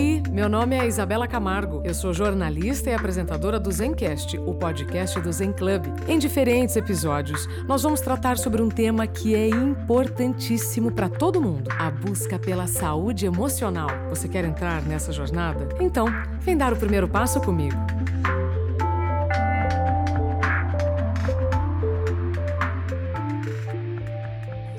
aí, meu nome é Isabela Camargo. Eu sou jornalista e apresentadora do Zencast, o podcast do Zen Club. Em diferentes episódios, nós vamos tratar sobre um tema que é importantíssimo para todo mundo: a busca pela saúde emocional. Você quer entrar nessa jornada? Então, vem dar o primeiro passo comigo.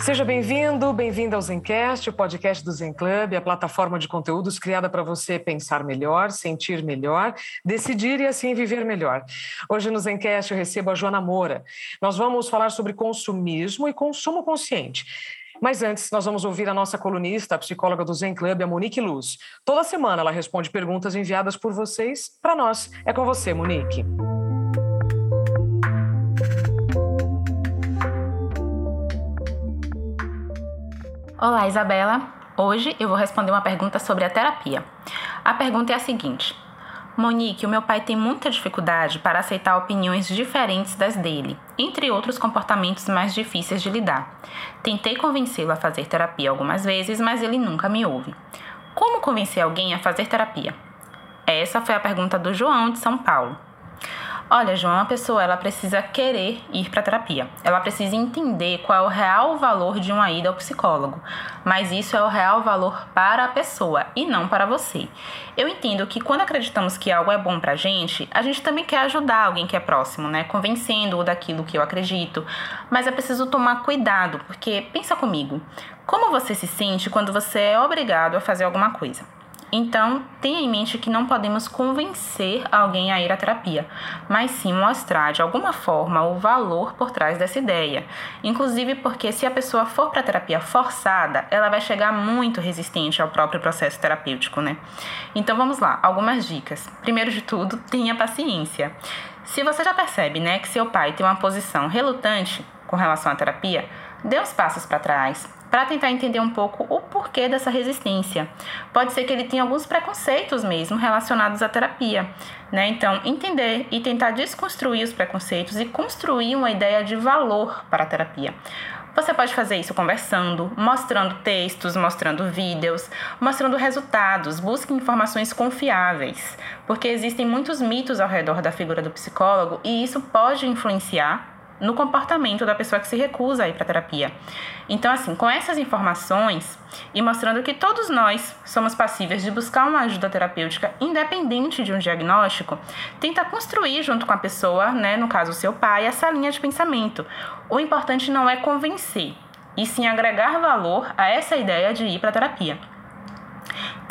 Seja bem-vindo, bem-vinda ao Zencast, o podcast do Zen Club, a plataforma de conteúdos criada para você pensar melhor, sentir melhor, decidir e assim viver melhor. Hoje no Zencast eu recebo a Joana Moura. Nós vamos falar sobre consumismo e consumo consciente. Mas antes, nós vamos ouvir a nossa colunista, a psicóloga do Zen Club, a Monique Luz. Toda semana ela responde perguntas enviadas por vocês para nós. É com você, Monique. Olá, Isabela. Hoje eu vou responder uma pergunta sobre a terapia. A pergunta é a seguinte: Monique, o meu pai tem muita dificuldade para aceitar opiniões diferentes das dele, entre outros comportamentos mais difíceis de lidar. Tentei convencê-lo a fazer terapia algumas vezes, mas ele nunca me ouve. Como convencer alguém a fazer terapia? Essa foi a pergunta do João de São Paulo. Olha, João, a pessoa ela precisa querer ir para terapia. Ela precisa entender qual é o real valor de uma ida ao psicólogo. Mas isso é o real valor para a pessoa e não para você. Eu entendo que quando acreditamos que algo é bom pra gente, a gente também quer ajudar alguém que é próximo, né? Convencendo-o daquilo que eu acredito. Mas é preciso tomar cuidado, porque pensa comigo, como você se sente quando você é obrigado a fazer alguma coisa? Então, tenha em mente que não podemos convencer alguém a ir à terapia, mas sim mostrar de alguma forma o valor por trás dessa ideia. Inclusive porque se a pessoa for para a terapia forçada, ela vai chegar muito resistente ao próprio processo terapêutico, né? Então vamos lá, algumas dicas. Primeiro de tudo, tenha paciência. Se você já percebe, né, que seu pai tem uma posição relutante com relação à terapia, dê uns passos para trás, para tentar entender um pouco o porquê dessa resistência. Pode ser que ele tenha alguns preconceitos mesmo relacionados à terapia, né? Então, entender e tentar desconstruir os preconceitos e construir uma ideia de valor para a terapia. Você pode fazer isso conversando, mostrando textos, mostrando vídeos, mostrando resultados. Busque informações confiáveis, porque existem muitos mitos ao redor da figura do psicólogo e isso pode influenciar no comportamento da pessoa que se recusa a ir para terapia. Então, assim, com essas informações e mostrando que todos nós somos passíveis de buscar uma ajuda terapêutica independente de um diagnóstico, tenta construir junto com a pessoa, né, no caso seu pai, essa linha de pensamento. O importante não é convencer, e sim agregar valor a essa ideia de ir para terapia.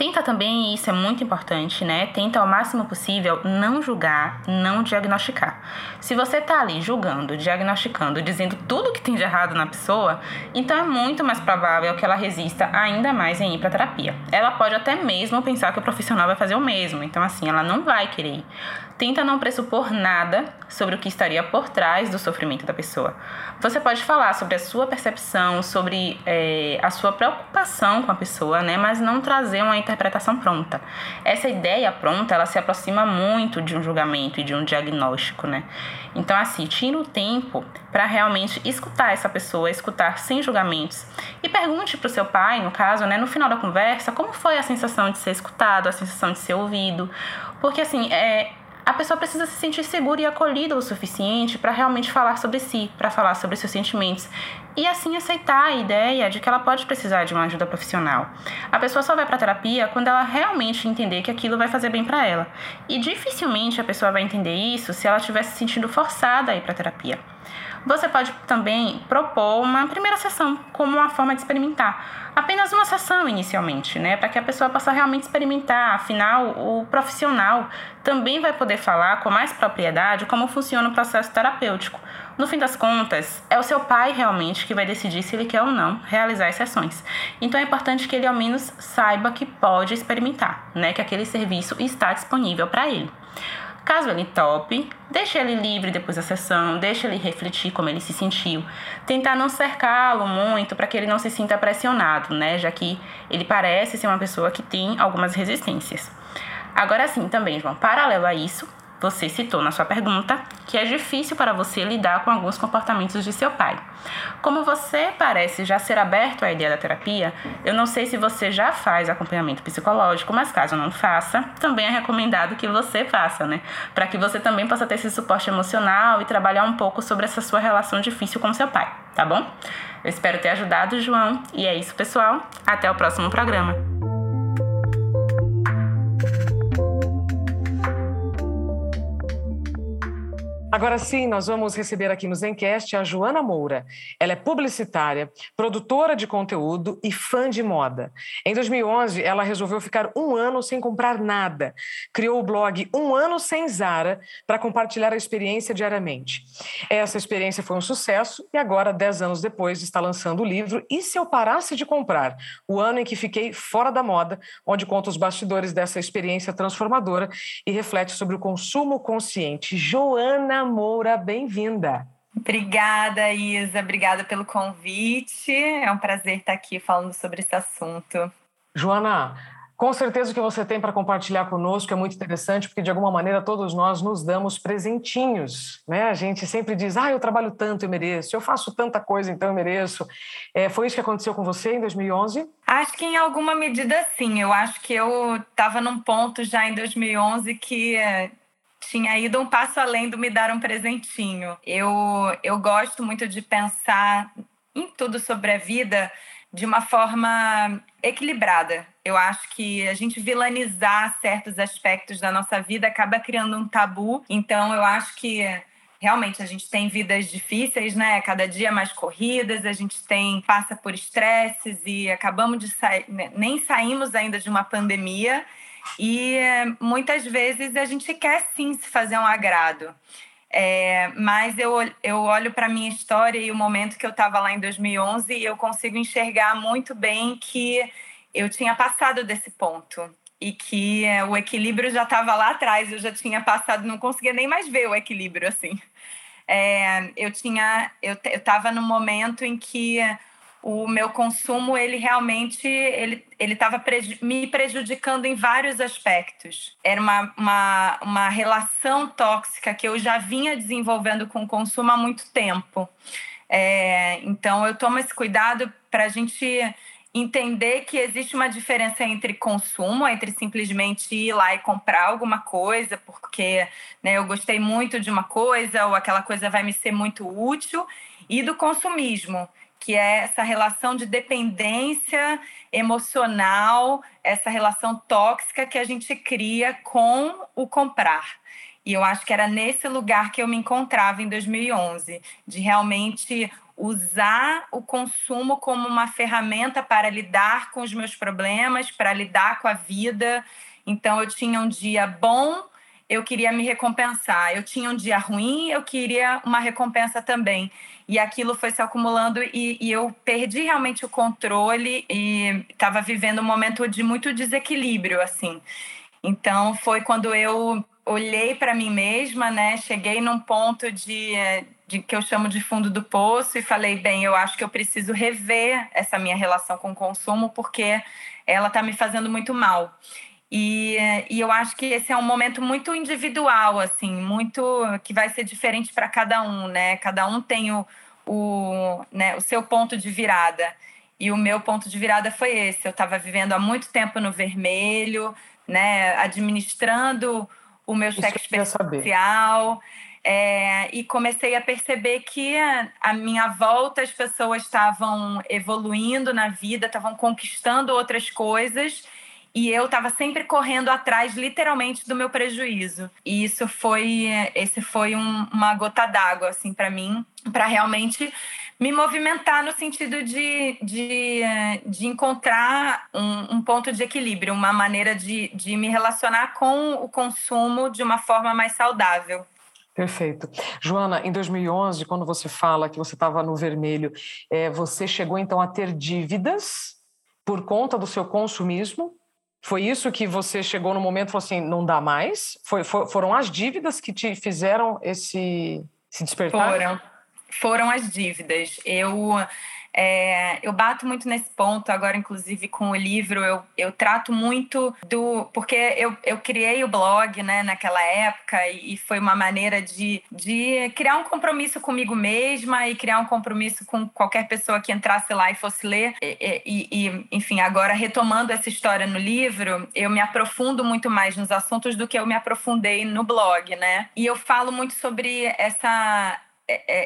Tenta também, e isso é muito importante, né? Tenta ao máximo possível não julgar, não diagnosticar. Se você tá ali julgando, diagnosticando, dizendo tudo que tem de errado na pessoa, então é muito mais provável que ela resista ainda mais em ir para terapia. Ela pode até mesmo pensar que o profissional vai fazer o mesmo, então assim, ela não vai querer ir. Tenta não pressupor nada sobre o que estaria por trás do sofrimento da pessoa. Você pode falar sobre a sua percepção, sobre é, a sua preocupação com a pessoa, né? Mas não trazer uma interpretação pronta. Essa ideia pronta, ela se aproxima muito de um julgamento e de um diagnóstico, né? Então, assim, tira o tempo para realmente escutar essa pessoa, escutar sem julgamentos. E pergunte para o seu pai, no caso, né, no final da conversa, como foi a sensação de ser escutado, a sensação de ser ouvido. Porque, assim, é, a pessoa precisa se sentir segura e acolhida o suficiente para realmente falar sobre si, para falar sobre seus sentimentos e assim aceitar a ideia de que ela pode precisar de uma ajuda profissional. A pessoa só vai para terapia quando ela realmente entender que aquilo vai fazer bem para ela. E dificilmente a pessoa vai entender isso se ela estiver se sentindo forçada a ir para terapia. Você pode também propor uma primeira sessão como uma forma de experimentar. Apenas uma sessão inicialmente, né? Para que a pessoa possa realmente experimentar. Afinal, o profissional também vai poder falar com mais propriedade como funciona o processo terapêutico. No fim das contas, é o seu pai realmente que vai decidir se ele quer ou não realizar as sessões. Então é importante que ele ao menos saiba que pode experimentar, né? Que aquele serviço está disponível para ele. Caso ele tope, deixe ele livre depois da sessão, deixe ele refletir como ele se sentiu. Tentar não cercá-lo muito para que ele não se sinta pressionado, né? Já que ele parece ser uma pessoa que tem algumas resistências. Agora sim, também, João, paralelo a isso, Você citou na sua pergunta que é difícil para você lidar com alguns comportamentos de seu pai. Como você parece já ser aberto à ideia da terapia, eu não sei se você já faz acompanhamento psicológico, mas caso não faça, também é recomendado que você faça, né? Para que você também possa ter esse suporte emocional e trabalhar um pouco sobre essa sua relação difícil com seu pai, tá bom? Eu espero ter ajudado, João. E é isso, pessoal. Até o próximo programa. Agora sim, nós vamos receber aqui no Zencast a Joana Moura. Ela é publicitária, produtora de conteúdo e fã de moda. Em 2011, ela resolveu ficar um ano sem comprar nada. Criou o blog Um Ano Sem Zara para compartilhar a experiência diariamente. Essa experiência foi um sucesso e agora, dez anos depois, está lançando o livro E Se Eu Parasse de Comprar? O ano em que fiquei fora da moda, onde conta os bastidores dessa experiência transformadora e reflete sobre o consumo consciente. Joana Moura, bem-vinda. Obrigada, Isa. Obrigada pelo convite. É um prazer estar aqui falando sobre esse assunto. Joana, com certeza o que você tem para compartilhar conosco é muito interessante, porque de alguma maneira todos nós nos damos presentinhos, né? A gente sempre diz, ah, eu trabalho tanto, eu mereço, eu faço tanta coisa, então eu mereço. É, foi isso que aconteceu com você em 2011? Acho que em alguma medida sim. Eu acho que eu estava num ponto já em 2011 que tinha ido um passo além do me dar um presentinho. Eu, eu gosto muito de pensar em tudo sobre a vida de uma forma equilibrada. Eu acho que a gente vilanizar certos aspectos da nossa vida acaba criando um tabu. Então, eu acho que realmente a gente tem vidas difíceis, né? Cada dia mais corridas, a gente tem passa por estresses e acabamos de sair, né, nem saímos ainda de uma pandemia e muitas vezes a gente quer sim se fazer um agrado. É, mas eu, eu olho para a minha história e o momento que eu estava lá em 2011 e eu consigo enxergar muito bem que eu tinha passado desse ponto e que é, o equilíbrio já estava lá atrás, eu já tinha passado, não conseguia nem mais ver o equilíbrio assim. É, eu tinha, eu estava num momento em que o meu consumo ele realmente ele ele estava preju me prejudicando em vários aspectos. Era uma, uma, uma relação tóxica que eu já vinha desenvolvendo com o consumo há muito tempo. É, então eu tomo esse cuidado para a gente entender que existe uma diferença entre consumo, entre simplesmente ir lá e comprar alguma coisa, porque né, eu gostei muito de uma coisa ou aquela coisa vai me ser muito útil, e do consumismo, que é essa relação de dependência emocional, essa relação tóxica que a gente cria com o comprar. E eu acho que era nesse lugar que eu me encontrava em 2011, de realmente usar o consumo como uma ferramenta para lidar com os meus problemas, para lidar com a vida. Então eu tinha um dia bom, eu queria me recompensar. Eu tinha um dia ruim, eu queria uma recompensa também e aquilo foi se acumulando e, e eu perdi realmente o controle e estava vivendo um momento de muito desequilíbrio assim. Então foi quando eu olhei para mim mesma, né? Cheguei num ponto de, de que eu chamo de fundo do poço e falei, bem, eu acho que eu preciso rever essa minha relação com o consumo porque ela está me fazendo muito mal. E, e eu acho que esse é um momento muito individual, assim, muito que vai ser diferente para cada um, né? Cada um tem o, o, né, o seu ponto de virada. E o meu ponto de virada foi esse. Eu estava vivendo há muito tempo no vermelho, né, administrando o meu cheque especial. É, e comecei a perceber que a minha volta as pessoas estavam evoluindo na vida, estavam conquistando outras coisas e eu estava sempre correndo atrás, literalmente, do meu prejuízo. E isso foi, esse foi um, uma gota d'água, assim, para mim, para realmente me movimentar no sentido de, de, de encontrar um, um, ponto de equilíbrio, uma maneira de, de me relacionar com o consumo de uma forma mais saudável. Perfeito. Joana, em 2011, quando você fala que você estava no vermelho, é, você chegou então a ter dívidas por conta do seu consumismo? Foi isso que você chegou no momento e falou assim, não dá mais? Foi, for, foram as dívidas que te fizeram esse, se despertar? Foram. Foram as dívidas. Eu É, eu bato muito nesse ponto, agora, inclusive, com o livro, eu, eu trato muito do. Porque eu, eu criei o blog né, naquela época e, e foi uma maneira de, de criar um compromisso comigo mesma e criar um compromisso com qualquer pessoa que entrasse lá e fosse ler. E, e, e, enfim, agora retomando essa história no livro, eu me aprofundo muito mais nos assuntos do que eu me aprofundei no blog, né? E eu falo muito sobre essa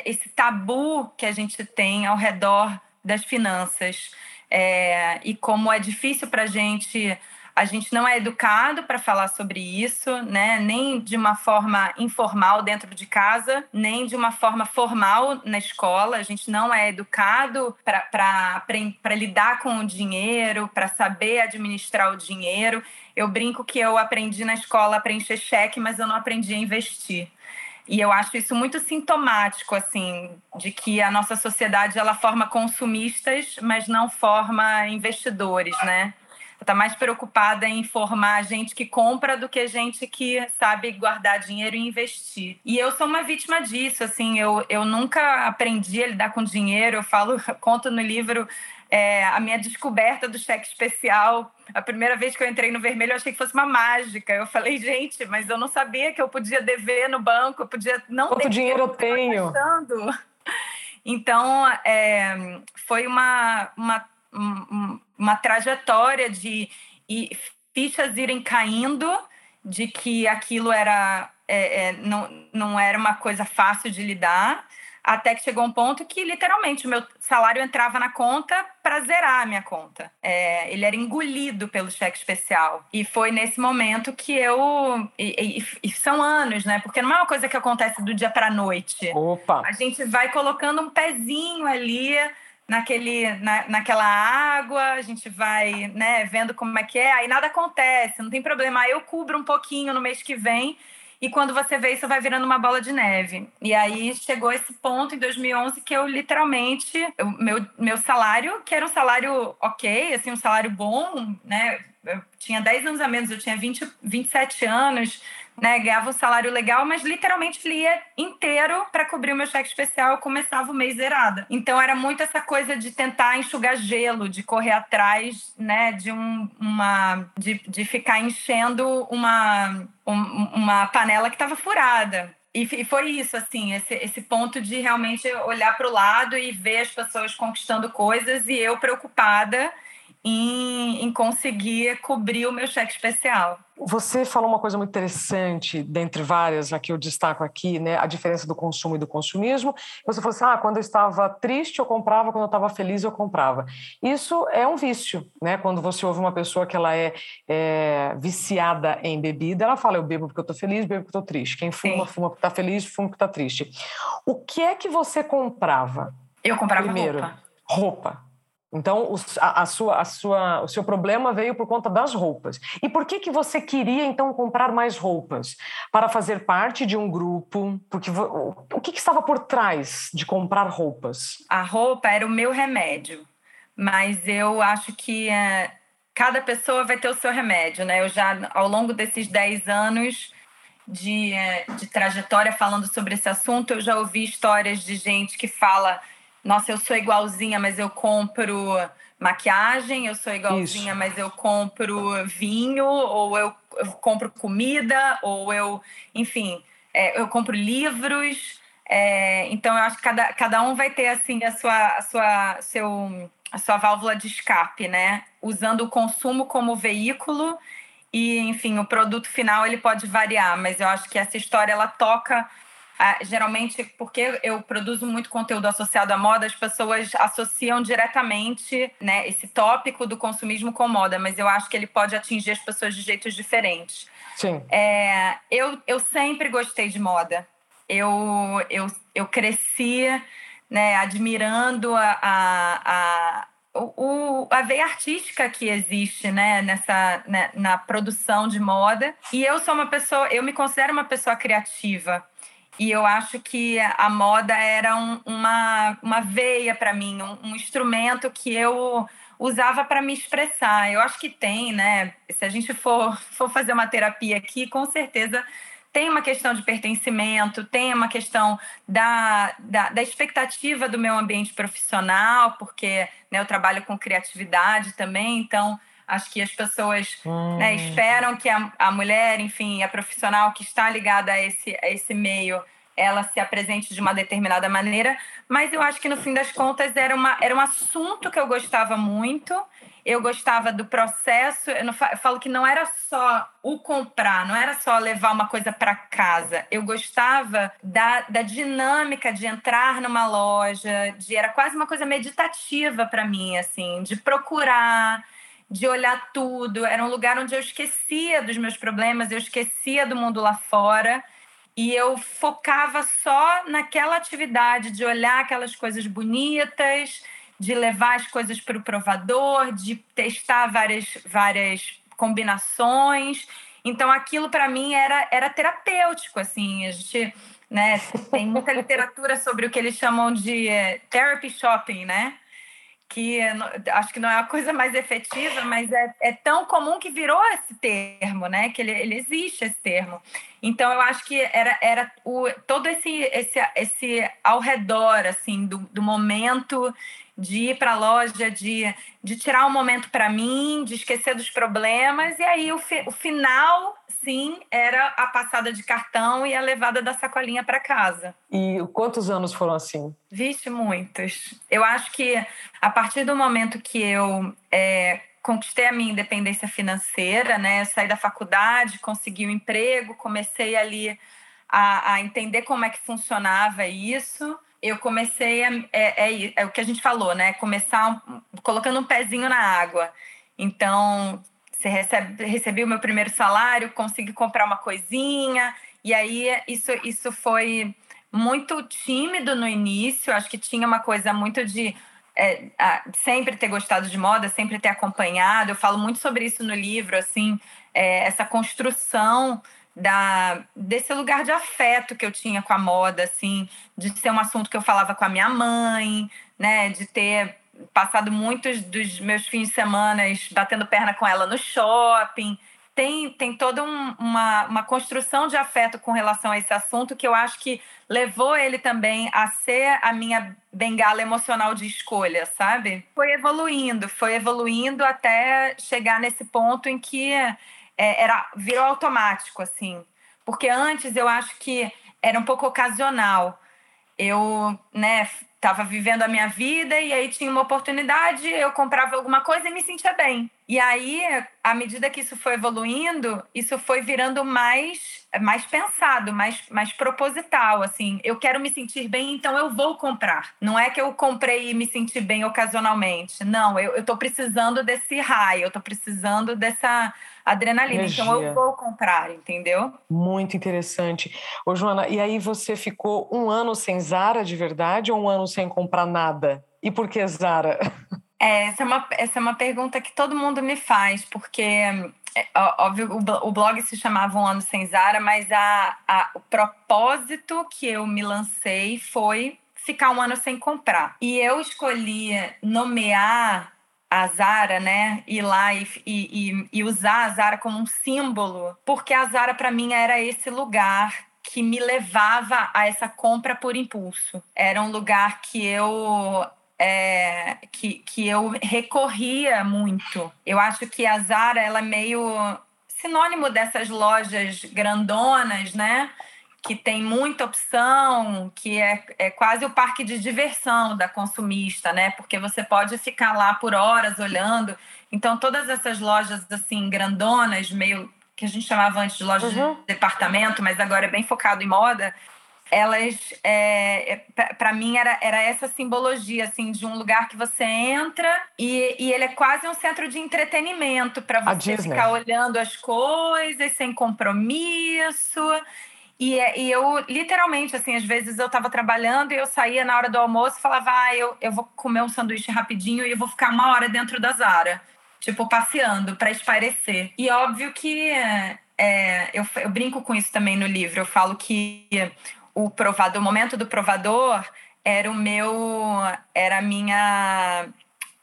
esse tabu que a gente tem ao redor das finanças é, e como é difícil para a gente a gente não é educado para falar sobre isso, né? Nem de uma forma informal dentro de casa, nem de uma forma formal na escola. A gente não é educado para lidar com o dinheiro, para saber administrar o dinheiro. Eu brinco que eu aprendi na escola a preencher cheque, mas eu não aprendi a investir. E eu acho isso muito sintomático, assim, de que a nossa sociedade ela forma consumistas, mas não forma investidores, né? Está mais preocupada em formar gente que compra do que gente que sabe guardar dinheiro e investir. E eu sou uma vítima disso, assim, eu, eu nunca aprendi a lidar com dinheiro. Eu falo, conto no livro é, a minha descoberta do cheque especial. A primeira vez que eu entrei no vermelho, eu achei que fosse uma mágica. Eu falei, gente, mas eu não sabia que eu podia dever no banco, eu podia não Quanto dinheiro eu tenho? Então, é, foi uma, uma, uma trajetória de e fichas irem caindo, de que aquilo era é, é, não, não era uma coisa fácil de lidar até que chegou um ponto que literalmente o meu salário entrava na conta para zerar a minha conta. É, ele era engolido pelo cheque especial. E foi nesse momento que eu. E, e, e, são anos, né? Porque não é uma coisa que acontece do dia para noite. Opa! A gente vai colocando um pezinho ali naquele, na, naquela água, a gente vai né, vendo como é que é, aí nada acontece, não tem problema. Aí eu cubro um pouquinho no mês que vem e quando você vê isso, vai virando uma bola de neve. E aí chegou esse ponto em 2011 que eu literalmente, eu, meu, meu salário, que era um salário ok, assim, um salário bom, né? Eu tinha 10 anos a menos, eu tinha 20, 27 anos né, ganhava um salário legal, mas literalmente lia inteiro para cobrir o meu cheque especial, começava o mês zerada. Então era muito essa coisa de tentar enxugar gelo, de correr atrás, né, de um, uma de, de ficar enchendo uma um, uma panela que estava furada. E foi isso, assim, esse, esse ponto de realmente olhar para o lado e ver as pessoas conquistando coisas e eu preocupada em, em conseguir cobrir o meu cheque especial. Você falou uma coisa muito interessante, dentre várias, a que eu destaco aqui, né? A diferença do consumo e do consumismo. Você falou assim: ah, quando eu estava triste, eu comprava, quando eu estava feliz, eu comprava. Isso é um vício, né? Quando você ouve uma pessoa que ela é, é viciada em bebida, ela fala: eu bebo porque eu estou feliz, bebo porque eu estou triste. Quem fuma, Sim. fuma porque está feliz, fuma porque está triste. O que é que você comprava? Eu comprava Primeiro, roupa. Roupa. Então, a, a, sua, a sua, o seu problema veio por conta das roupas. E por que, que você queria, então, comprar mais roupas? Para fazer parte de um grupo? Porque o que, que estava por trás de comprar roupas? A roupa era o meu remédio. Mas eu acho que é, cada pessoa vai ter o seu remédio, né? Eu já, ao longo desses 10 anos de, é, de trajetória falando sobre esse assunto, eu já ouvi histórias de gente que fala nossa, eu sou igualzinha, mas eu compro maquiagem, eu sou igualzinha, Isso. mas eu compro vinho, ou eu, eu, compro comida, ou eu, enfim, é, eu compro livros. É, então, eu acho que cada, cada um vai ter assim a sua, a sua, seu, a sua válvula de escape, né? Usando o consumo como veículo e, enfim, o produto final ele pode variar, mas eu acho que essa história ela toca ah, geralmente, porque eu produzo muito conteúdo associado à moda, as pessoas associam diretamente né, esse tópico do consumismo com moda, mas eu acho que ele pode atingir as pessoas de jeitos diferentes. Sim. É, eu, eu sempre gostei de moda. Eu, eu, eu cresci né, admirando a, a, a o, a veia artística que existe né, nessa né, na produção de moda e eu sou uma pessoa eu me considero uma pessoa criativa e eu acho que a moda era um, uma, uma veia para mim, um, um, instrumento que eu usava para me expressar. Eu acho que tem, né? Se a gente for, for fazer uma terapia aqui, com certeza tem uma questão de pertencimento, tem uma questão da, da, da expectativa do meu ambiente profissional, porque né, eu trabalho com criatividade também, então acho que as pessoas hum. né, esperam que a, a mulher, enfim, a profissional que está ligada a esse, a esse meio, ela se apresente de uma determinada maneira, mas eu acho que no fim das contas era, uma, era um assunto que eu gostava muito eu gostava do processo. Eu, não, eu falo que não era só o comprar, não era só levar uma coisa para casa. Eu gostava da, da dinâmica de entrar numa loja, de era quase uma coisa meditativa para mim, assim, de procurar, de olhar tudo. Era um lugar onde eu esquecia dos meus problemas, eu esquecia do mundo lá fora. E eu focava só naquela atividade de olhar aquelas coisas bonitas, de levar as coisas para o provador, de testar várias, várias combinações. Então, aquilo para mim era, era terapêutico, assim. A gente né, tem muita literatura sobre o que eles chamam de é, therapy shopping, né? Que acho que não é a coisa mais efetiva, mas é, é tão comum que virou esse termo, né? Que ele, ele existe esse termo. Então, eu acho que era, era o, todo esse, esse, esse ao redor, assim, do, do momento de ir para a loja, de, de tirar um momento para mim, de esquecer dos problemas. E aí o, fi, o final, sim, era a passada de cartão e a levada da sacolinha para casa. E quantos anos foram assim? Vixe, muitos. Eu acho que a partir do momento que eu é, conquistei a minha independência financeira, né, saí da faculdade, consegui um emprego, comecei ali a, a entender como é que funcionava isso eu comecei a, é, é, é, o que a gente falou, né? Começar colocando um pezinho na água. Então, você recebe, recebi o meu primeiro salário, consegui comprar uma coisinha, e aí isso, isso foi muito tímido no início. Acho que tinha uma coisa muito de é, a, sempre ter gostado de moda, sempre ter acompanhado. Eu falo muito sobre isso no livro, assim, é, essa construção da desse lugar de afeto que eu tinha com a moda, assim, de ser um assunto que eu falava com a minha mãe, né, de ter passado muitos dos meus fins de semana batendo perna com ela no shopping. Tem, tem toda um, uma, uma construção de afeto com relação a esse assunto que eu acho que levou ele também a ser a minha bengala emocional de escolha, sabe? Foi evoluindo, foi evoluindo até chegar nesse ponto em que é, era virou automático assim, porque antes eu acho que era um pouco ocasional. Eu, né, estava vivendo a minha vida e aí tinha uma oportunidade, eu comprava alguma coisa e me sentia bem. E aí, à medida que isso foi evoluindo, isso foi virando mais mais pensado, mais, mais proposital, assim. Eu quero me sentir bem, então eu vou comprar. Não é que eu comprei e me senti bem ocasionalmente. Não, eu, tô precisando desse raio, eu tô precisando dessa adrenalina. Energia. Então eu vou comprar, entendeu? Muito interessante. Ô, Joana, e aí você ficou um ano sem Zara de verdade ou um ano sem comprar nada? E por que Zara? É, essa, é uma, essa é uma pergunta que todo mundo me faz, porque, é, óbvio, o, o blog se chamava Um Ano Sem Zara, mas a, a, o propósito que eu me lancei foi ficar um ano sem comprar. E eu escolhi nomear a Zara, né? Ir lá e, e, e usar a Zara como um símbolo, porque a Zara para mim era esse lugar que me levava a essa compra por impulso. Era um lugar que eu é, que, que eu recorria muito. Eu acho que a Zara ela é meio sinônimo dessas lojas grandonas, né? Que tem muita opção, que é, é quase o parque de diversão da consumista, né? Porque você pode ficar lá por horas olhando. Então, todas essas lojas assim grandonas, meio que a gente chamava antes de lojas uhum. de departamento, mas agora é bem focado em moda, elas, é, é para mim, era, era essa simbologia, assim, de um lugar que você entra e, e ele é quase um centro de entretenimento para você ficar olhando as coisas sem compromisso. E, é, e eu, literalmente, assim, às vezes eu estava trabalhando e eu saía na hora do almoço e falava, ah, eu, eu vou comer um sanduíche rapidinho e eu vou ficar uma hora dentro da Zara, tipo, passeando para esparecer. E óbvio que é, eu, eu brinco com isso também no livro, eu falo que o provador, o momento do provador era o meu, era a minha,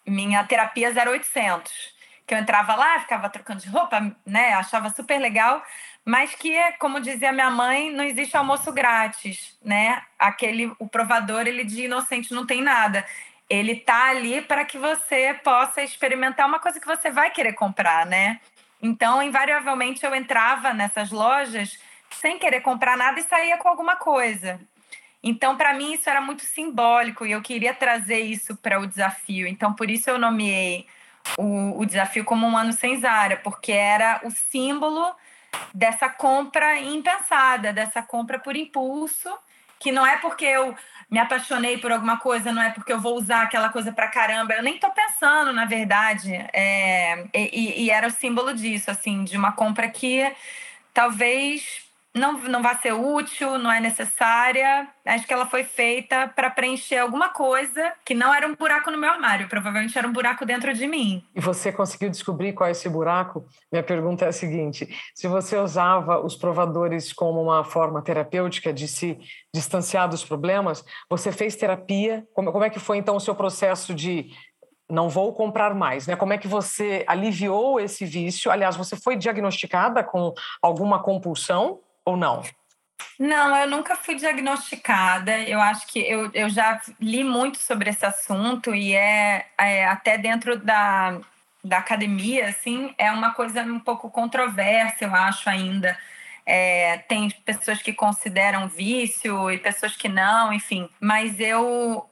minha terapia 0800 que eu entrava lá, ficava trocando de roupa, né? Achava super legal, mas que, como dizia minha mãe, não existe almoço grátis, né? Aquele, o provador, ele de inocente não tem nada. Ele tá ali para que você possa experimentar uma coisa que você vai querer comprar, né? Então, invariavelmente, eu entrava nessas lojas sem querer comprar nada e saía com alguma coisa. Então, para mim, isso era muito simbólico e eu queria trazer isso para o desafio. Então, por isso eu nomeei o, o desafio como um ano sem Zara, porque era o símbolo dessa compra impensada, dessa compra por impulso, que não é porque eu me apaixonei por alguma coisa, não é porque eu vou usar aquela coisa para caramba. Eu nem estou pensando, na verdade. É, e, e, era o símbolo disso, assim, de uma compra que talvez não, não vai ser útil, não é necessária. Acho que ela foi feita para preencher alguma coisa que não era um buraco no meu armário, provavelmente era um buraco dentro de mim. E você conseguiu descobrir qual é esse buraco? Minha pergunta é a seguinte: se você usava os provadores como uma forma terapêutica de se distanciar dos problemas, você fez terapia? Como, como é que foi então o seu processo de não vou comprar mais, né? Como é que você aliviou esse vício? Aliás, você foi diagnosticada com alguma compulsão? Ou não? Não, eu nunca fui diagnosticada. Eu acho que eu, eu já li muito sobre esse assunto e é, é até dentro da, da academia, assim, é uma coisa um pouco controversa, eu acho ainda. É, tem pessoas que consideram vício e pessoas que não, enfim. Mas eu,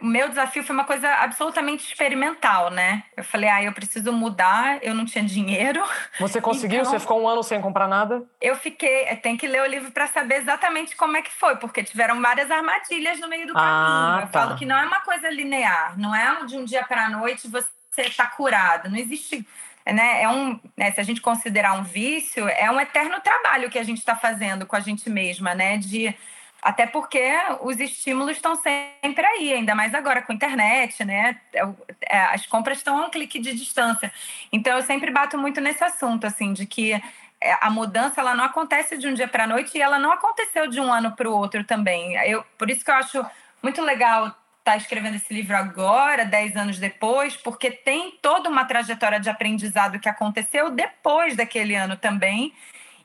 o meu desafio foi uma coisa absolutamente experimental, né? Eu falei, ah, eu preciso mudar, eu não tinha dinheiro. Você conseguiu? Então, Você ficou um ano sem comprar nada? Eu fiquei, tem que ler o livro para saber exatamente como é que foi, porque tiveram várias armadilhas no meio do caminho. Ah, eu tá. falo que não é uma coisa linear, não é de um dia para a noite você está curado. Não existe né, é um, né, se a gente considerar um vício, é um eterno trabalho que a gente está fazendo com a gente mesma, né? De até porque os estímulos estão sempre aí, ainda mais agora com a internet, né? É é, as compras estão a um clique de distância. Então eu sempre bato muito nesse assunto, assim, de que é, a mudança ela não acontece de um dia para a noite e ela não aconteceu de um ano para o outro também. Eu, por isso que eu acho muito legal estar tá escrevendo esse livro agora, dez anos depois, porque tem toda uma trajetória de aprendizado que aconteceu depois daquele ano também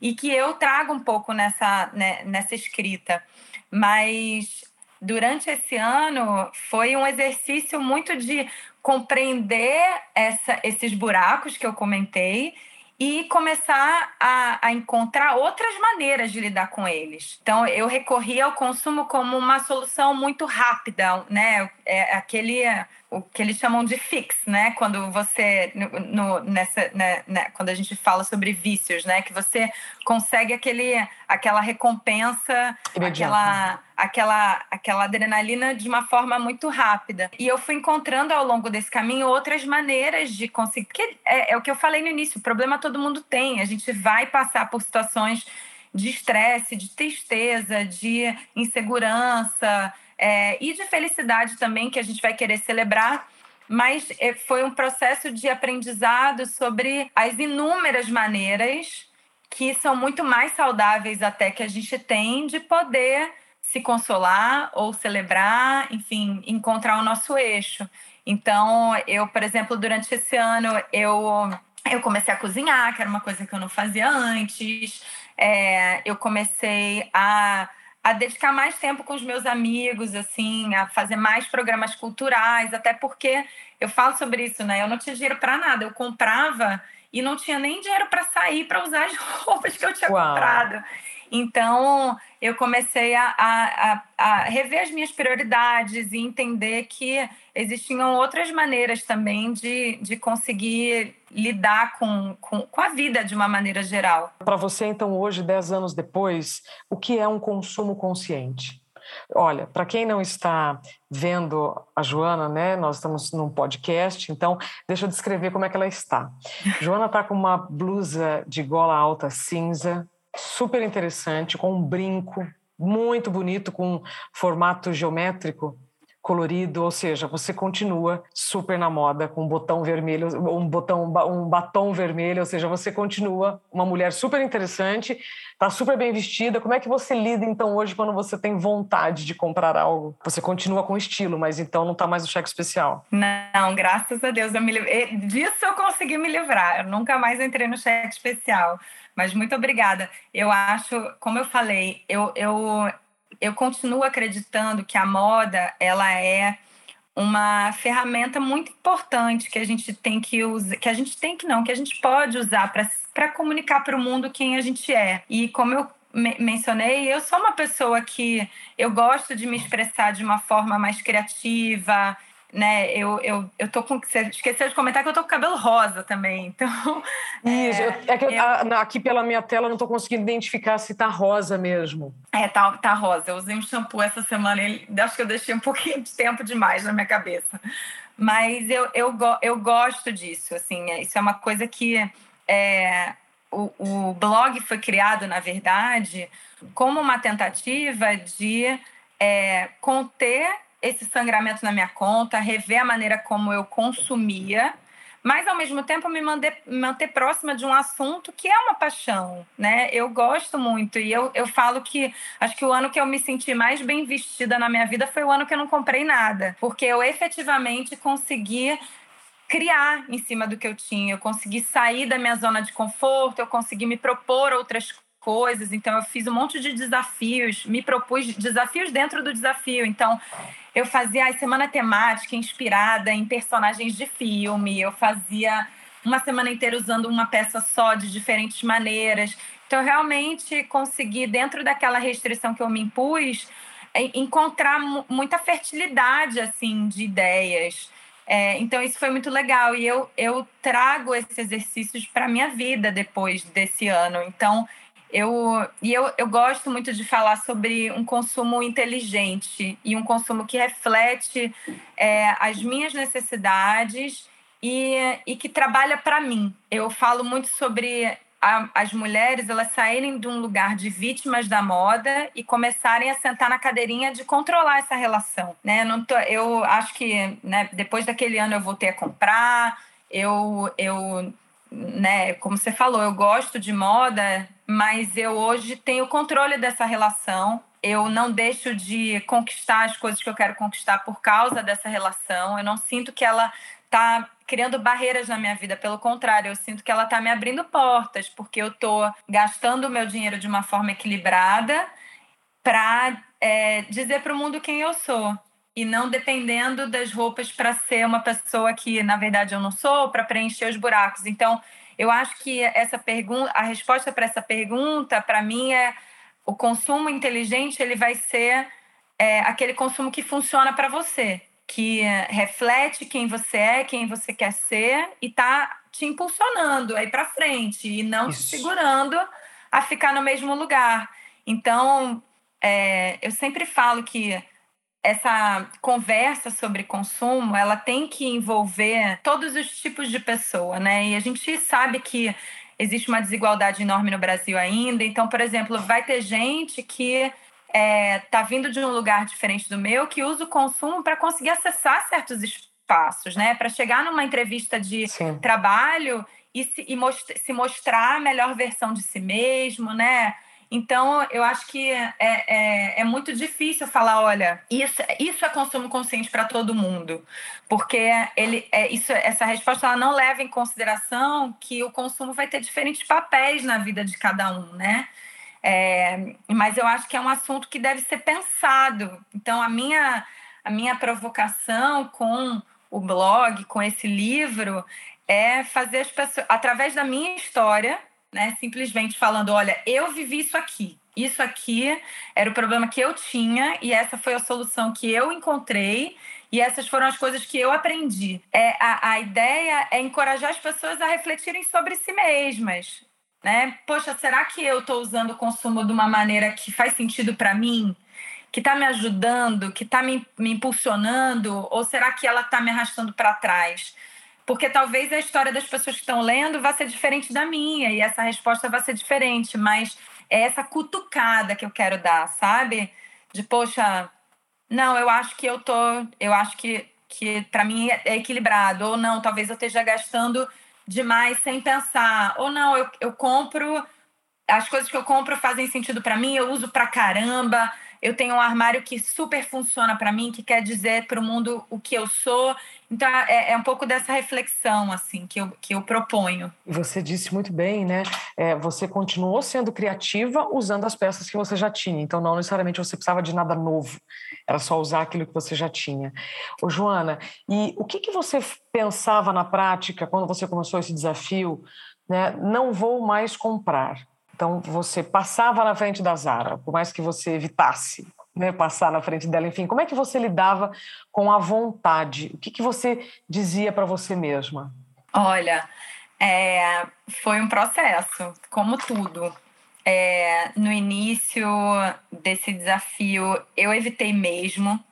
e que eu trago um pouco nessa, né, nessa escrita. Mas durante esse ano foi um exercício muito de compreender essa, esses buracos que eu comentei e começar a, a, encontrar outras maneiras de lidar com eles. Então, eu recorri ao consumo como uma solução muito rápida, né? É aquele o que eles chamam de fix, né? Quando você no, nessa, né, né, quando a gente fala sobre vícios, né? Que você consegue aquele, aquela recompensa, aquela, aquela, aquela adrenalina de uma forma muito rápida. E eu fui encontrando ao longo desse caminho outras maneiras de conseguir. Porque é, é o que eu falei no início. O problema todo mundo tem. A gente vai passar por situações de estresse, de tristeza, de insegurança é, e de felicidade também, que a gente vai querer celebrar. Mas é, foi um processo de aprendizado sobre as inúmeras maneiras que são muito mais saudáveis até que a gente tem de poder se consolar ou celebrar, enfim, encontrar o nosso eixo. Então, eu, por exemplo, durante esse ano, eu, eu comecei a cozinhar, que era uma coisa que eu não fazia antes. É, eu comecei a a dedicar mais tempo com os meus amigos, assim, a fazer mais programas culturais, até porque eu falo sobre isso, né? Eu não tinha dinheiro para nada, eu comprava e não tinha nem dinheiro para sair para usar as roupas que eu tinha Uau. comprado. Então, eu comecei a, a, a, rever as minhas prioridades e entender que existiam outras maneiras também de, de conseguir lidar com, com, com a vida de uma maneira geral. Para você, então, hoje, dez anos depois, o que é um consumo consciente? Olha, para quem não está vendo a Joana, né? Nós estamos num podcast, então deixa eu descrever como é que ela está. Joana está com uma blusa de gola alta cinza, super interessante, com um brinco muito bonito, com formato geométrico, colorido, ou seja, você continua super na moda com um botão vermelho, um botão, um batom vermelho, ou seja, você continua uma mulher super interessante, tá super bem vestida. Como é que você lida então hoje quando você tem vontade de comprar algo? Você continua com estilo, mas então não tá mais o cheque especial? Não, graças a Deus eu me livrei. Disso eu consegui me livrar. Eu nunca mais entrei no cheque especial. Mas muito obrigada. Eu acho, como eu falei, eu, eu eu continuo acreditando que a moda ela é uma ferramenta muito importante que a gente tem que usar, que a gente tem que não, que a gente pode usar para comunicar para o mundo quem a gente é. E como eu mencionei, eu sou uma pessoa que eu gosto de me expressar de uma forma mais criativa, né? Eu, eu, eu tô com. Você esqueceu de comentar que eu tô com cabelo rosa também. Então. Isso, é, é que eu, aqui pela minha tela eu não tô conseguindo identificar se tá rosa mesmo. É, tá, tá rosa. Eu usei um shampoo essa semana acho que eu deixei um pouquinho de tempo demais na minha cabeça. Mas eu, eu, eu gosto disso, assim, é, isso é uma coisa que é, o, o blog foi criado, na verdade, como uma tentativa de é, conter esse sangramento na minha conta, rever a maneira como eu consumia, mas ao mesmo tempo me manter, manter próxima de um assunto que é uma paixão, né? Eu gosto muito e eu, eu falo que acho que o ano que eu me senti mais bem vestida na minha vida foi o ano que eu não comprei nada, porque eu efetivamente consegui criar em cima do que eu tinha, eu consegui sair da minha zona de conforto, eu consegui me propor outras coisas, então eu fiz um monte de desafios, me propus desafios dentro do desafio. Então, eu fazia a semana temática inspirada em personagens de filme, eu fazia uma semana inteira usando uma peça só de diferentes maneiras. Então, realmente consegui, dentro daquela restrição que eu me impus, encontrar muita fertilidade assim de ideias. É, então, isso foi muito legal. E eu, eu trago esses exercícios para minha vida depois desse ano. Então, eu, e eu, eu gosto muito de falar sobre um consumo inteligente e um consumo que reflete é, as minhas necessidades e, e que trabalha para mim. Eu falo muito sobre a, as mulheres elas saírem de um lugar de vítimas da moda e começarem a sentar na cadeirinha de controlar essa relação. Né? Não tô, eu acho que né, depois daquele ano eu voltei a comprar, eu, eu né, como você falou, eu gosto de moda, mas eu hoje tenho controle dessa relação. Eu não deixo de conquistar as coisas que eu quero conquistar por causa dessa relação. Eu não sinto que ela está criando barreiras na minha vida. Pelo contrário, eu sinto que ela está me abrindo portas, porque eu estou gastando o meu dinheiro de uma forma equilibrada para é, dizer para o mundo quem eu sou e não dependendo das roupas para ser uma pessoa que na verdade eu não sou, para preencher os buracos. Então, eu acho que essa pergunta, a resposta para essa pergunta, para mim é o consumo inteligente, ele vai ser é, aquele consumo que funciona para você, que reflete quem você é, quem você quer ser e está te impulsionando aí para frente e não Isso. te segurando a ficar no mesmo lugar. Então, é, eu sempre falo que essa conversa sobre consumo, ela tem que envolver todos os tipos de pessoa, né? E a gente sabe que existe uma desigualdade enorme no Brasil ainda. Então, por exemplo, vai ter gente que é, tá vindo de um lugar diferente do meu que usa o consumo para conseguir acessar certos espaços, né? Para chegar numa entrevista de Sim. trabalho e, se, e most se mostrar a melhor versão de si mesmo, né? Então, eu acho que é, é, é, muito difícil falar, olha, isso, isso é consumo consciente para todo mundo, porque ele, é, isso, essa resposta ela não leva em consideração que o consumo vai ter diferentes papéis na vida de cada um, né? É, mas eu acho que é um assunto que deve ser pensado. Então, a minha, a minha provocação com o blog, com esse livro, é fazer as pessoas, através da minha história, né? Simplesmente falando, olha, eu vivi isso aqui. Isso aqui era o problema que eu tinha e essa foi a solução que eu encontrei e essas foram as coisas que eu aprendi. É, a, a ideia é encorajar as pessoas a refletirem sobre si mesmas. Né? Poxa, será que eu estou usando o consumo de uma maneira que faz sentido para mim? Que está me ajudando? Que está me, me impulsionando? Ou será que ela está me arrastando para trás? Porque talvez a história das pessoas que estão lendo vá ser diferente da minha e essa resposta vai ser diferente, mas é essa cutucada que eu quero dar, sabe? De, poxa, Não, eu acho que eu tô. Eu acho que, que para mim é equilibrado. Ou não, talvez eu esteja gastando demais sem pensar. Ou não, eu, eu compro. As coisas que eu compro fazem sentido para mim, eu uso pra caramba. Eu tenho um armário que super funciona para mim, que quer dizer para o mundo o que eu sou. Então, é, é, um pouco dessa reflexão, assim, que eu, que eu proponho. Você disse muito bem, né? É, você continuou sendo criativa usando as peças que você já tinha. Então, não necessariamente você precisava de nada novo. Era só usar aquilo que você já tinha. Ô, Joana, e o que, que você pensava na prática quando você começou esse desafio? Né? Não vou mais comprar. Então, você passava na frente da Zara, por mais que você evitasse né, passar na frente dela. Enfim, como é que você lidava com a vontade? O que, que você dizia para você mesma? Olha, é, foi um processo, como tudo. É, no início desse desafio, eu evitei mesmo.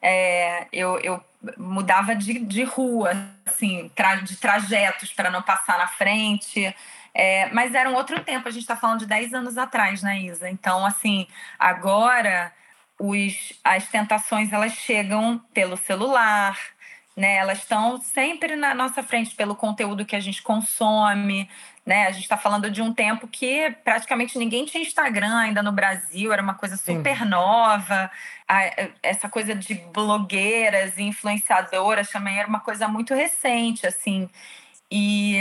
É, eu, eu mudava de, de rua, assim, tra, de trajetos para não passar na frente. É, mas era um outro tempo, a gente está falando de 10 anos atrás, né, Isa? Então, assim, agora os, as tentações elas chegam pelo celular, né? Elas estão sempre na nossa frente pelo conteúdo que a gente consome, né? A gente está falando de um tempo que praticamente ninguém tinha Instagram ainda no Brasil, era uma coisa super Sim. nova. A, essa coisa de blogueiras e influenciadoras também era uma coisa muito recente, assim. E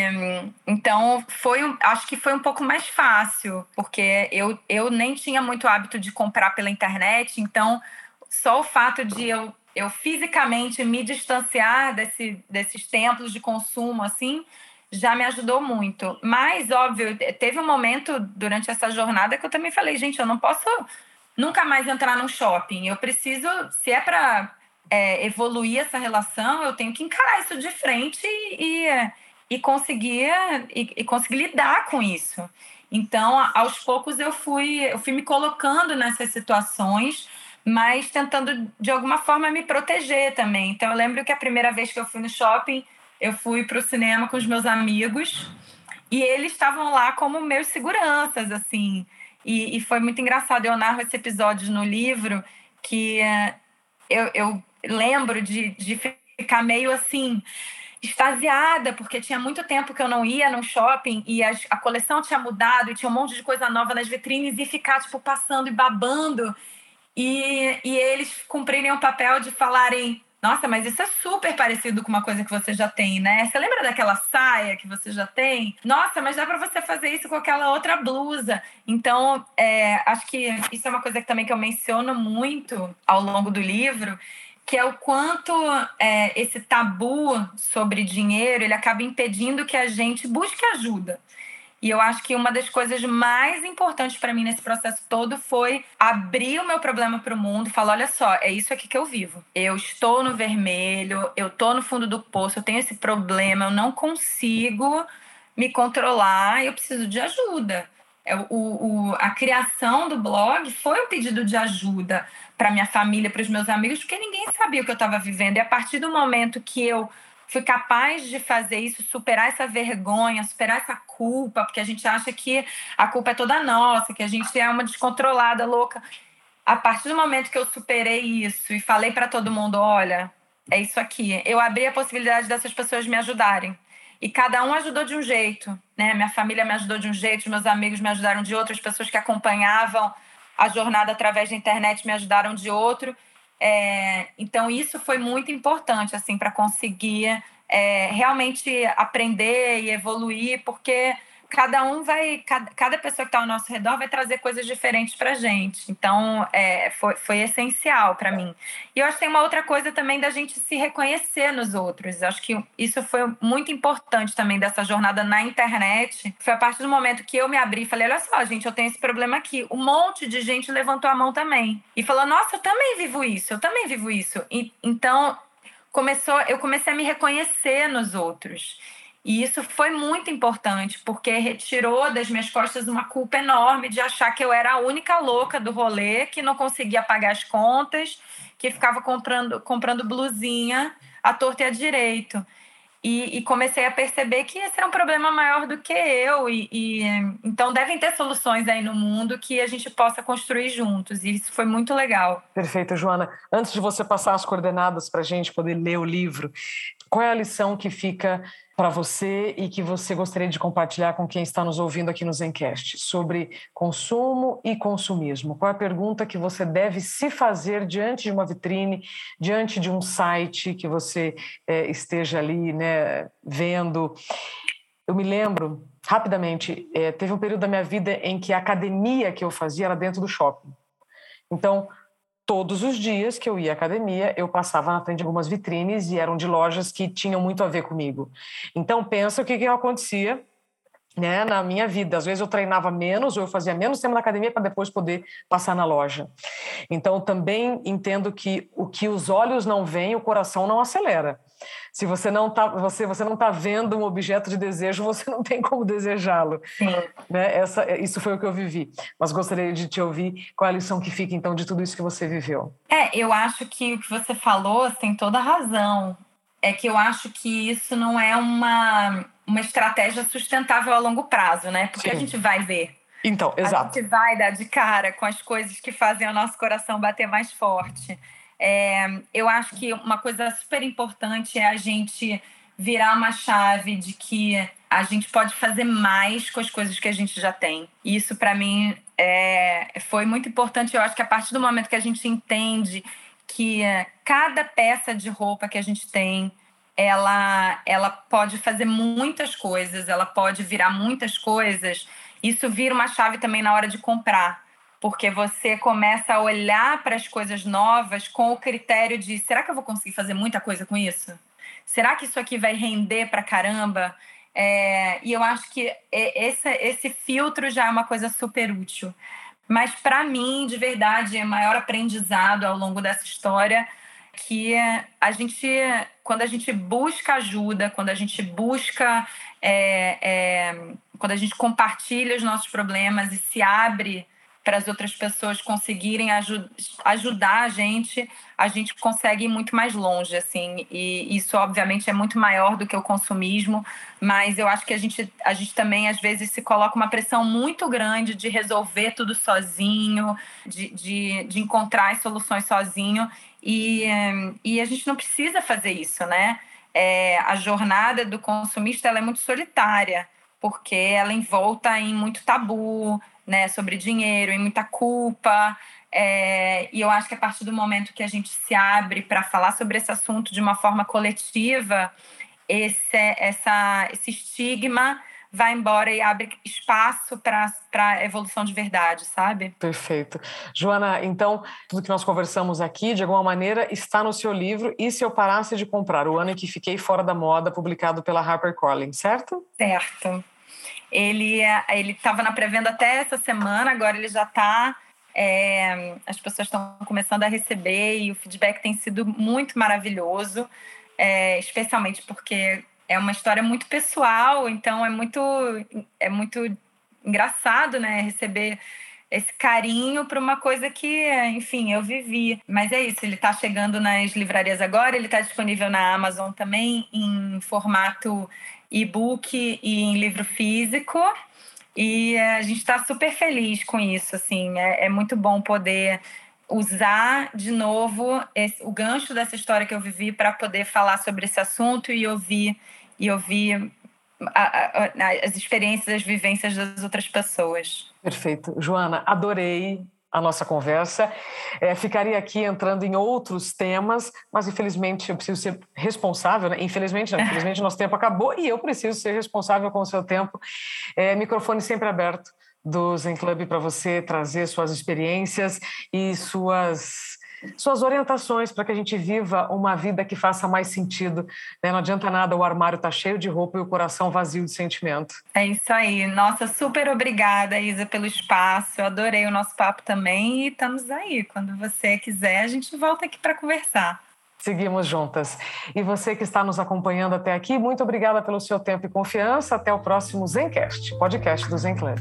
então foi, acho que foi um pouco mais fácil, porque eu, eu nem tinha muito hábito de comprar pela internet, então só o fato de eu, eu fisicamente me distanciar desse, desses templos de consumo assim já me ajudou muito. Mas, óbvio, teve um momento durante essa jornada que eu também falei, gente, eu não posso nunca mais entrar num shopping. Eu preciso, se é para é, evoluir essa relação, eu tenho que encarar isso de frente e, e e conseguir, e, e conseguir lidar com isso. Então, aos poucos eu fui, eu fui me colocando nessas situações, mas tentando de alguma forma me proteger também. Então, eu lembro que a primeira vez que eu fui no shopping, eu fui para o cinema com os meus amigos e eles estavam lá como meus seguranças, assim. E, e foi muito engraçado. Eu narro esse episódio no livro que uh, eu, eu lembro de, de ficar meio assim extasiada, porque tinha muito tempo que eu não ia no shopping e a, a coleção tinha mudado e tinha um monte de coisa nova nas vitrines e ficar, tipo, passando e babando. E, e eles cumprirem o papel de falarem: Nossa, mas isso é super parecido com uma coisa que você já tem, né? Você lembra daquela saia que você já tem? Nossa, mas dá para você fazer isso com aquela outra blusa. Então, é, acho que isso é uma coisa que também que eu menciono muito ao longo do livro que é o quanto é, esse tabu sobre dinheiro ele acaba impedindo que a gente busque ajuda. E eu acho que uma das coisas mais importantes para mim nesse processo todo foi abrir o meu problema para o mundo falar: olha só, é isso aqui que eu vivo. Eu estou no vermelho, eu estou no fundo do poço, eu tenho esse problema, eu não consigo me controlar, eu preciso de ajuda. É, o, o, a criação do blog foi um pedido de ajuda para minha família, para os meus amigos, porque ninguém sabia o que eu estava vivendo. E a partir do momento que eu fui capaz de fazer isso, superar essa vergonha, superar essa culpa, porque a gente acha que a culpa é toda nossa, que a gente é uma descontrolada, louca. A partir do momento que eu superei isso e falei para todo mundo, olha, é isso aqui, eu abri a possibilidade dessas pessoas me ajudarem. E cada um ajudou de um jeito, né? Minha família me ajudou de um jeito, meus amigos me ajudaram de outro, as pessoas que acompanhavam a jornada através da internet me ajudaram de outro. É, então isso foi muito importante assim para conseguir é, realmente aprender e evoluir, porque cada um vai, cada, cada pessoa que está ao nosso redor vai trazer coisas diferentes para gente. Então, é, foi, foi essencial para mim. E eu acho que tem uma outra coisa também da gente se reconhecer nos outros. Eu acho que isso foi muito importante também dessa jornada na internet. Foi a partir do momento que eu me abri e falei: olha só, gente, eu tenho esse problema aqui. Um monte de gente levantou a mão também. E falou: nossa, eu também vivo isso, eu também vivo isso. E, então, começou, eu comecei a me reconhecer nos outros. E isso foi muito importante, porque retirou das minhas costas uma culpa enorme de achar que eu era a única louca do rolê, que não conseguia pagar as contas, que ficava comprando, comprando blusinha à torta e à direito. E, e, comecei a perceber que esse era um problema maior do que eu. E, e, então devem ter soluções aí no mundo que a gente possa construir juntos. E isso foi muito legal. Perfeito, Joana. Antes de você passar as coordenadas para a gente poder ler o livro, qual é a lição que fica para você e que você gostaria de compartilhar com quem está nos ouvindo aqui no Zencast sobre consumo e consumismo? Qual é a pergunta que você deve se fazer diante de uma vitrine, diante de um site que você é, esteja ali né, vendo? Eu me lembro, rapidamente, é, teve um período da minha vida em que a academia que eu fazia era dentro do shopping. Então, todos os dias que eu ia à academia, eu passava na frente de algumas vitrines e eram de lojas que tinham muito a ver comigo. Então, pensa o que, que acontecia né, na minha vida. Às vezes eu treinava menos ou eu fazia menos tempo na academia para depois poder passar na loja. Então, também entendo que o que os olhos não veem, o coração não acelera. Se você não está você, você não tá vendo um objeto de desejo, você não tem como desejá-lo. Né? Essa, isso foi o que eu vivi. Mas gostaria de te ouvir qual é a lição que fica, então, de tudo isso que você viveu. É, eu acho que o que você falou tem toda a razão. É que eu acho que isso não é uma, uma estratégia sustentável a longo prazo, né? Porque Sim. a gente vai ver. Então, exato. A gente vai dar de cara com as coisas que fazem o nosso coração bater mais forte. É, eu acho que uma coisa super importante é a gente virar uma chave de que a gente pode fazer mais com as coisas que a gente já tem. Isso, para mim, é, foi muito importante. Eu acho que a partir do momento que a gente entende que cada peça de roupa que a gente tem, ela, ela pode fazer muitas coisas, ela pode virar muitas coisas. Isso vira uma chave também na hora de comprar porque você começa a olhar para as coisas novas com o critério de: será que eu vou conseguir fazer muita coisa com isso? Será que isso aqui vai render para caramba? É, e eu acho que esse, esse filtro já é uma coisa super útil. Mas para mim, de verdade, é maior aprendizado ao longo dessa história que a gente, quando a gente busca ajuda, quando a gente busca, é, é, quando a gente compartilha os nossos problemas e se abre para as outras pessoas conseguirem ajud ajudar a gente, a gente consegue ir muito mais longe, assim. E isso, obviamente, é muito maior do que o consumismo, mas eu acho que a gente, a gente também, às vezes, se coloca uma pressão muito grande de resolver tudo sozinho, de, de, de encontrar as soluções sozinho. E, e a gente não precisa fazer isso, né? É, a jornada do consumista ela é muito solitária, porque ela envolta em muito tabu, né, sobre dinheiro, e muita culpa. É, e eu acho que a partir do momento que a gente se abre para falar sobre esse assunto de uma forma coletiva, esse, essa, esse estigma vai embora e abre espaço para a evolução de verdade, sabe? Perfeito. Joana, então, tudo que nós conversamos aqui, de alguma maneira, está no seu livro E Se Eu Parasse de Comprar, o ano em que fiquei fora da moda, publicado pela HarperCollins, certo? Certo. Ele ele estava na pré-venda até essa semana, agora ele já está. É, as pessoas estão começando a receber e o feedback tem sido muito maravilhoso, é, especialmente porque é uma história muito pessoal, então é muito é muito engraçado, né, receber esse carinho para uma coisa que, enfim, eu vivi. Mas é isso, ele está chegando nas livrarias agora, ele está disponível na Amazon também em formato e-book e em livro físico. E eh, a gente está super feliz com isso, assim, é, é, muito bom poder usar de novo esse, o gancho dessa história que eu vivi para poder falar sobre esse assunto e ouvir e ouvir a, a, as experiências, as vivências das outras pessoas. Perfeito, Joana, adorei a nossa conversa. É, ficaria aqui entrando em outros temas, mas infelizmente eu preciso ser responsável. Né? Infelizmente não, infelizmente nosso tempo acabou e eu preciso ser responsável com o seu tempo. É, microfone sempre aberto do Zen Club para você trazer suas experiências e suas suas orientações para que a gente viva uma vida que faça mais sentido. Né? Não adianta nada o armário estar tá cheio de roupa e o coração vazio de sentimento. É isso aí. Nossa, super obrigada, Isa, pelo espaço. Eu adorei o nosso papo também e estamos aí. Quando você quiser, a gente volta aqui para conversar. Seguimos juntas. E você que está nos acompanhando até aqui, muito obrigada pelo seu tempo e confiança. Até o próximo Zencast, podcast do Zen Club.